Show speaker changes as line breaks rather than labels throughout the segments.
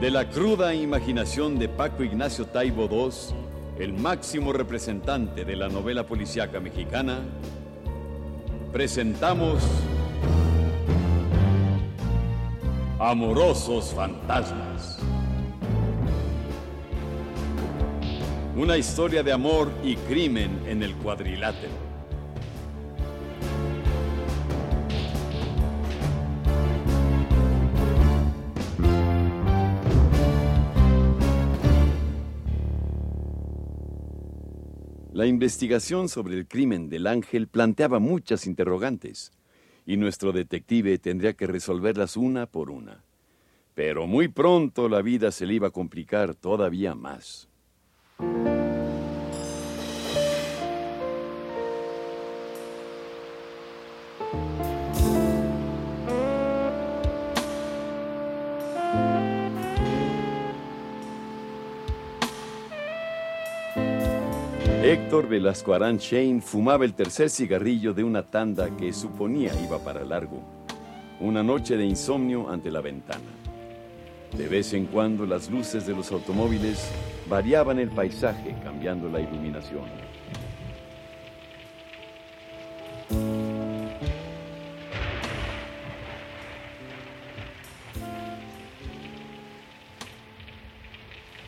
De la cruda imaginación de Paco Ignacio Taibo II, el máximo representante de la novela policíaca mexicana, presentamos Amorosos Fantasmas. Una historia de amor y crimen en el cuadrilátero. La investigación sobre el crimen del ángel planteaba muchas interrogantes, y nuestro detective tendría que resolverlas una por una. Pero muy pronto la vida se le iba a complicar todavía más. Héctor Velasco Arán Shane fumaba el tercer cigarrillo de una tanda que suponía iba para largo. Una noche de insomnio ante la ventana. De vez en cuando las luces de los automóviles variaban el paisaje cambiando la iluminación.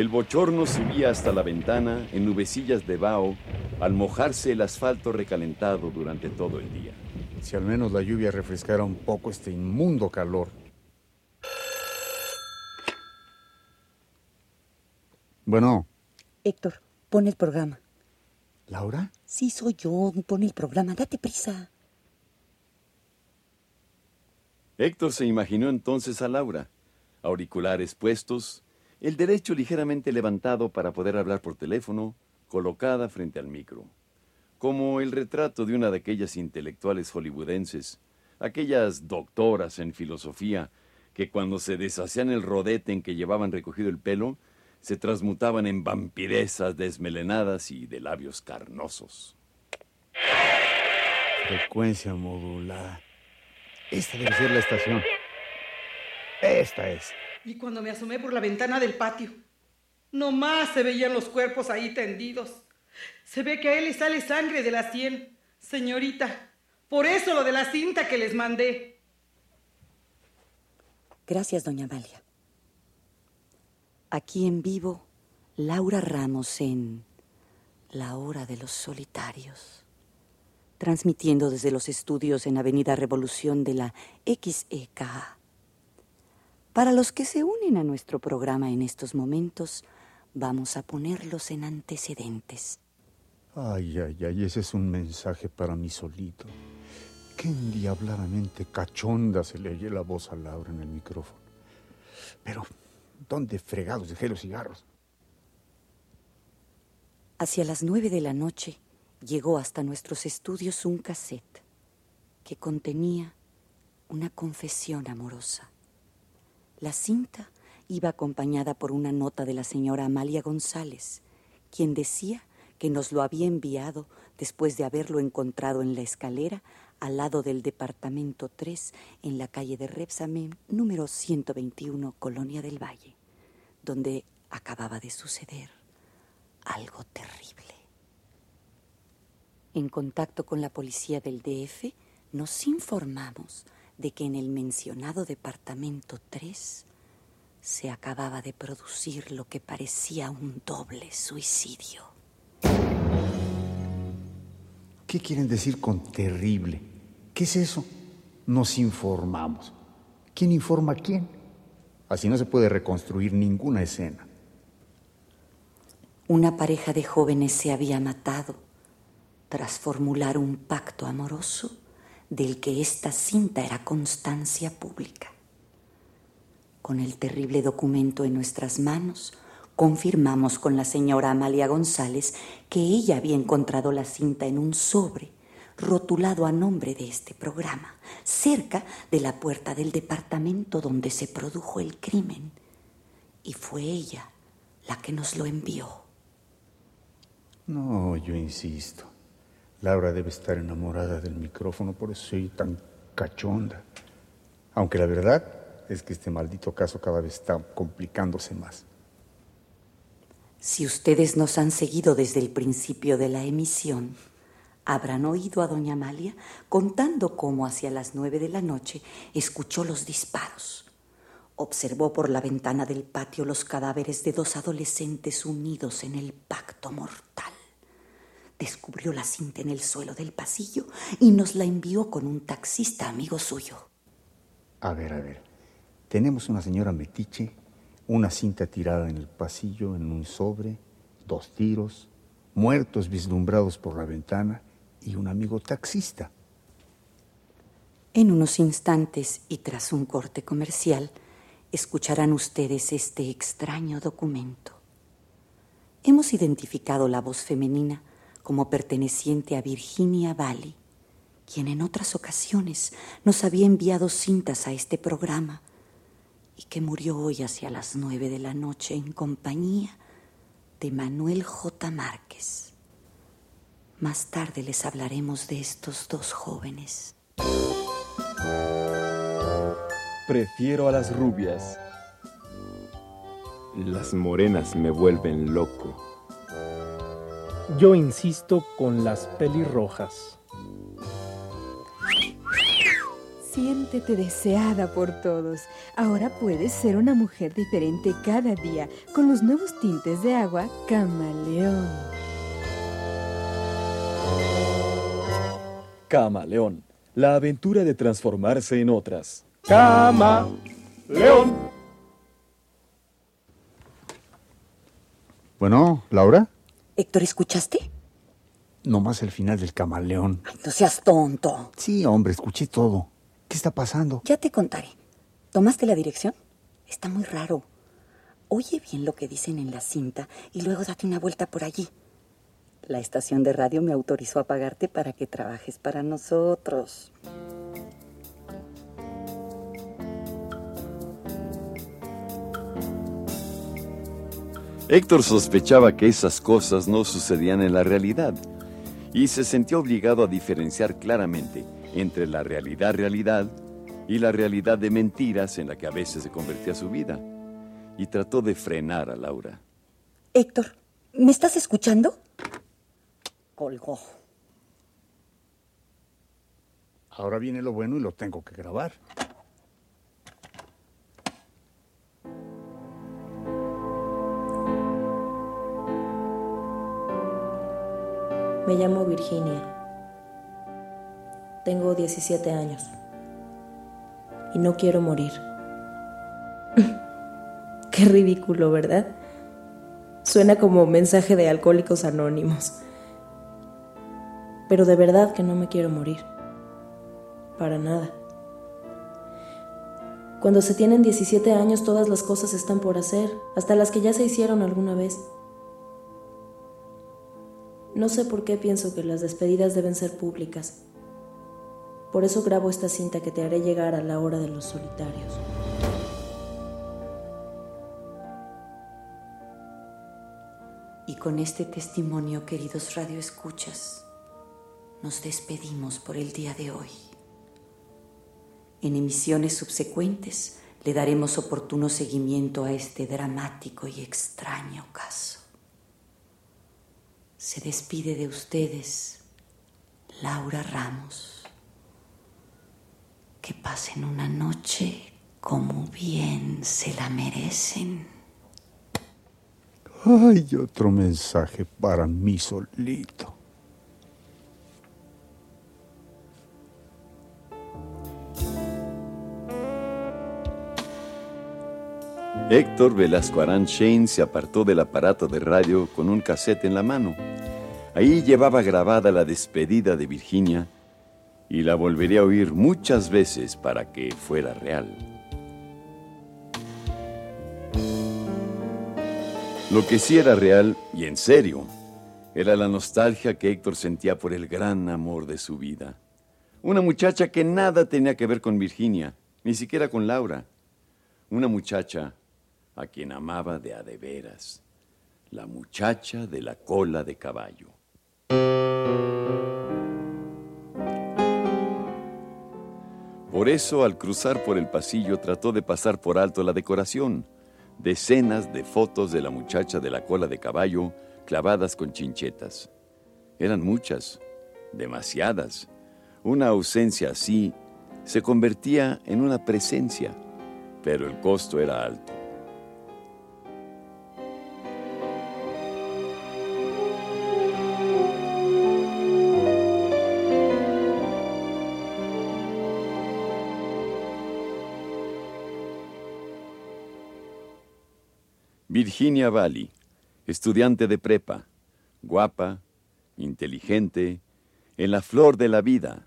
El bochorno subía hasta la ventana en nubecillas de vaho al mojarse el asfalto recalentado durante todo el día.
Si al menos la lluvia refrescara un poco este inmundo calor. Bueno.
Héctor, pon el programa.
¿Laura?
Sí, soy yo. Pon el programa. Date prisa.
Héctor se imaginó entonces a Laura, auriculares puestos, el derecho ligeramente levantado para poder hablar por teléfono, colocada frente al micro, como el retrato de una de aquellas intelectuales hollywoodenses, aquellas doctoras en filosofía, que cuando se deshacían el rodete en que llevaban recogido el pelo, se transmutaban en vampiresas desmelenadas y de labios carnosos.
Frecuencia modulada. Esta debe ser la estación. Esta es.
Y cuando me asomé por la ventana del patio, nomás se veían los cuerpos ahí tendidos. Se ve que a él le sale sangre de la sien, señorita. Por eso lo de la cinta que les mandé.
Gracias, doña Valia. Aquí en vivo, Laura Ramos en La Hora de los Solitarios, transmitiendo desde los estudios en Avenida Revolución de la XEK. Para los que se unen a nuestro programa en estos momentos, vamos a ponerlos en antecedentes.
Ay, ay, ay, ese es un mensaje para mí solito. Qué endiabladamente cachonda se le oye la voz a Laura en el micrófono. Pero, ¿dónde fregados dejé los cigarros?
Hacia las nueve de la noche llegó hasta nuestros estudios un cassette que contenía una confesión amorosa. La cinta iba acompañada por una nota de la señora Amalia González, quien decía que nos lo había enviado después de haberlo encontrado en la escalera al lado del departamento 3 en la calle de Repsamen, número 121, Colonia del Valle, donde acababa de suceder algo terrible. En contacto con la policía del DF, nos informamos de que en el mencionado departamento 3 se acababa de producir lo que parecía un doble suicidio.
¿Qué quieren decir con terrible? ¿Qué es eso? Nos informamos. ¿Quién informa a quién? Así no se puede reconstruir ninguna escena.
Una pareja de jóvenes se había matado tras formular un pacto amoroso del que esta cinta era constancia pública. Con el terrible documento en nuestras manos, confirmamos con la señora Amalia González que ella había encontrado la cinta en un sobre rotulado a nombre de este programa, cerca de la puerta del departamento donde se produjo el crimen. Y fue ella la que nos lo envió.
No, yo insisto. Laura debe estar enamorada del micrófono, por eso soy tan cachonda. Aunque la verdad es que este maldito caso cada vez está complicándose más.
Si ustedes nos han seguido desde el principio de la emisión, habrán oído a doña Amalia contando cómo hacia las nueve de la noche escuchó los disparos. Observó por la ventana del patio los cadáveres de dos adolescentes unidos en el pacto mortal. Descubrió la cinta en el suelo del pasillo y nos la envió con un taxista amigo suyo.
A ver, a ver. Tenemos una señora metiche, una cinta tirada en el pasillo, en un sobre, dos tiros, muertos vislumbrados por la ventana y un amigo taxista.
En unos instantes y tras un corte comercial, escucharán ustedes este extraño documento. Hemos identificado la voz femenina como perteneciente a Virginia Valley, quien en otras ocasiones nos había enviado cintas a este programa y que murió hoy hacia las nueve de la noche en compañía de Manuel J. Márquez. Más tarde les hablaremos de estos dos jóvenes.
Prefiero a las rubias. Las morenas me vuelven loco.
Yo insisto con las pelirrojas.
Siéntete deseada por todos. Ahora puedes ser una mujer diferente cada día con los nuevos tintes de agua Camaleón.
Camaleón, la aventura de transformarse en otras.
Camaleón.
Bueno, Laura,
Héctor, ¿escuchaste?
nomás el final del camaleón.
Ay, no seas tonto.
Sí, hombre, escuché todo. ¿Qué está pasando?
Ya te contaré. ¿Tomaste la dirección? Está muy raro. Oye bien lo que dicen en la cinta y luego date una vuelta por allí. La estación de radio me autorizó a pagarte para que trabajes para nosotros.
Héctor sospechaba que esas cosas no sucedían en la realidad y se sentía obligado a diferenciar claramente entre la realidad realidad y la realidad de mentiras en la que a veces se convertía su vida. Y trató de frenar a Laura.
Héctor, ¿me estás escuchando? Colgó.
Ahora viene lo bueno y lo tengo que grabar.
Me llamo Virginia. Tengo 17 años. Y no quiero morir. Qué ridículo, ¿verdad? Suena como mensaje de alcohólicos anónimos. Pero de verdad que no me quiero morir. Para nada. Cuando se tienen 17 años todas las cosas están por hacer, hasta las que ya se hicieron alguna vez. No sé por qué pienso que las despedidas deben ser públicas. Por eso grabo esta cinta que te haré llegar a la hora de los solitarios.
Y con este testimonio, queridos radioescuchas, nos despedimos por el día de hoy. En emisiones subsecuentes le daremos oportuno seguimiento a este dramático y extraño caso. Se despide de ustedes Laura Ramos. Que pasen una noche como bien se la merecen.
Ay, otro mensaje para mí solito.
Héctor Velasco Arán Shane se apartó del aparato de radio con un cassette en la mano. Ahí llevaba grabada la despedida de Virginia y la volvería a oír muchas veces para que fuera real. Lo que sí era real y en serio era la nostalgia que Héctor sentía por el gran amor de su vida. Una muchacha que nada tenía que ver con Virginia, ni siquiera con Laura. Una muchacha a quien amaba de a de veras, la muchacha de la cola de caballo. Por eso, al cruzar por el pasillo, trató de pasar por alto la decoración. Decenas de fotos de la muchacha de la cola de caballo clavadas con chinchetas. Eran muchas, demasiadas. Una ausencia así se convertía en una presencia, pero el costo era alto. Virginia Valley, estudiante de prepa, guapa, inteligente, en la flor de la vida.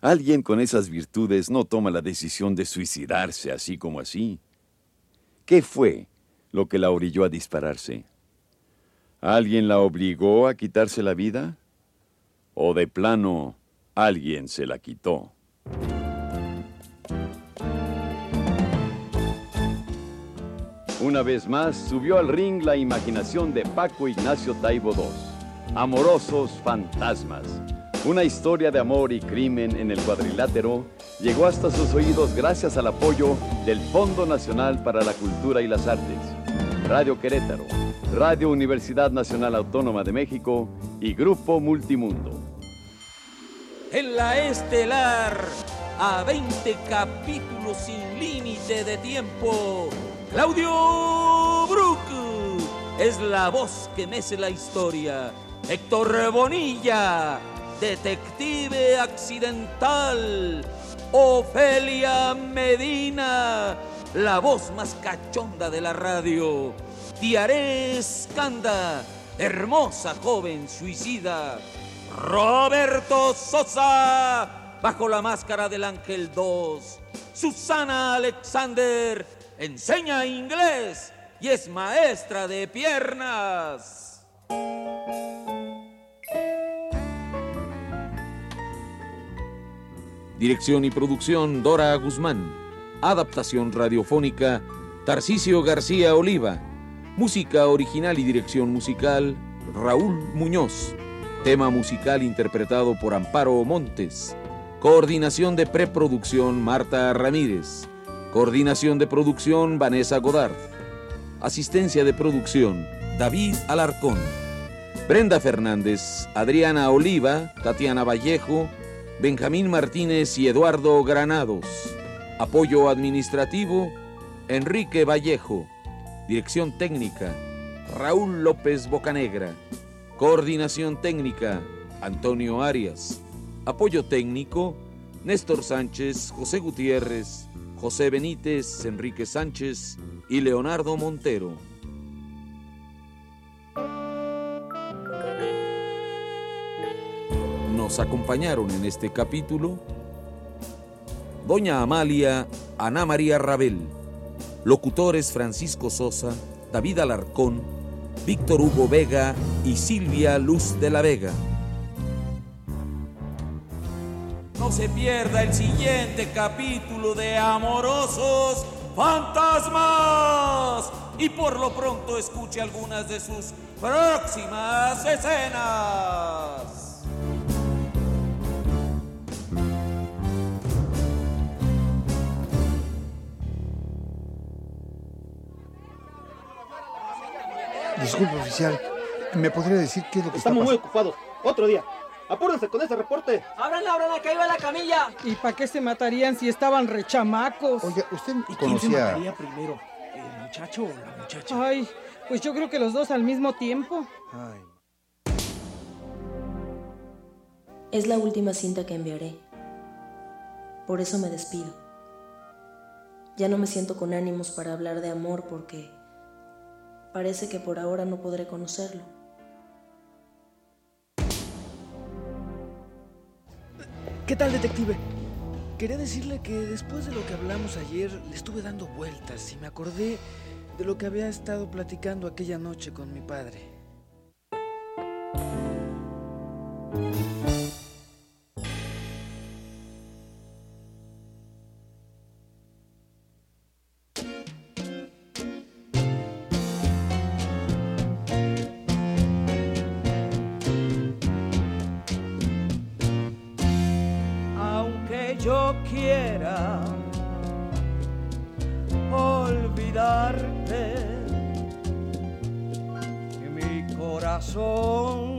Alguien con esas virtudes no toma la decisión de suicidarse así como así. ¿Qué fue lo que la orilló a dispararse? ¿Alguien la obligó a quitarse la vida? ¿O de plano alguien se la quitó? Una vez más subió al ring la imaginación de Paco Ignacio Taibo II. Amorosos fantasmas. Una historia de amor y crimen en el cuadrilátero llegó hasta sus oídos gracias al apoyo del Fondo Nacional para la Cultura y las Artes, Radio Querétaro, Radio Universidad Nacional Autónoma de México y Grupo Multimundo.
En la estelar, a 20 capítulos sin límite de tiempo Claudio Brook es la voz que mece la historia. Héctor Bonilla, detective accidental. Ofelia Medina, la voz más cachonda de la radio. Tiaré Escanda, hermosa joven suicida. Roberto Sosa, bajo la máscara del Ángel 2. Susana Alexander, enseña inglés y es maestra de piernas. Dirección y producción Dora Guzmán. Adaptación radiofónica Tarcisio García Oliva. Música original y dirección musical Raúl Muñoz. Tema musical interpretado por Amparo Montes. Coordinación de preproducción Marta Ramírez. Coordinación de producción, Vanessa Godard. Asistencia de producción, David Alarcón. Brenda Fernández, Adriana Oliva, Tatiana Vallejo, Benjamín Martínez y Eduardo Granados. Apoyo administrativo, Enrique Vallejo. Dirección técnica, Raúl López Bocanegra. Coordinación técnica, Antonio Arias. Apoyo técnico, Néstor Sánchez, José Gutiérrez, José Benítez, Enrique Sánchez y Leonardo Montero. Nos acompañaron en este capítulo Doña Amalia Ana María Rabel, locutores Francisco Sosa, David Alarcón, Víctor Hugo Vega y Silvia Luz de la Vega. Se pierda el siguiente capítulo de Amorosos Fantasmas. Y por lo pronto escuche algunas de sus próximas escenas.
Disculpe, oficial. ¿Me podría decir qué es lo que
Estamos
está
muy ocupados. Otro día. Apúrense con ese reporte.
¡Abran, abran, que ahí va la camilla!
¿Y para qué se matarían si estaban rechamacos?
Oiga, ¿usted
¿Y quién se
conocía...?
mataría primero? ¿El muchacho o la muchacha?
Ay, pues yo creo que los dos al mismo tiempo.
Ay,
Es la última cinta que enviaré. Por eso me despido. Ya no me siento con ánimos para hablar de amor porque parece que por ahora no podré conocerlo.
¿Qué tal, detective? Quería decirle que después de lo que hablamos ayer, le estuve dando vueltas y me acordé de lo que había estado platicando aquella noche con mi padre.
Olvidarte. Mi corazón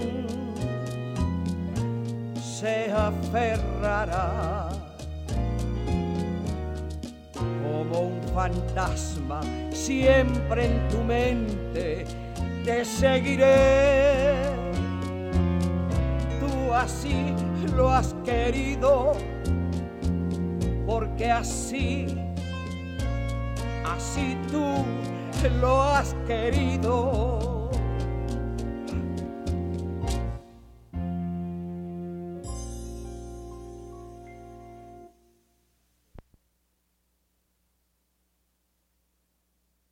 se aferrará como un fantasma siempre en tu mente. Te seguiré. Tú así lo has querido porque así, así tú lo has querido.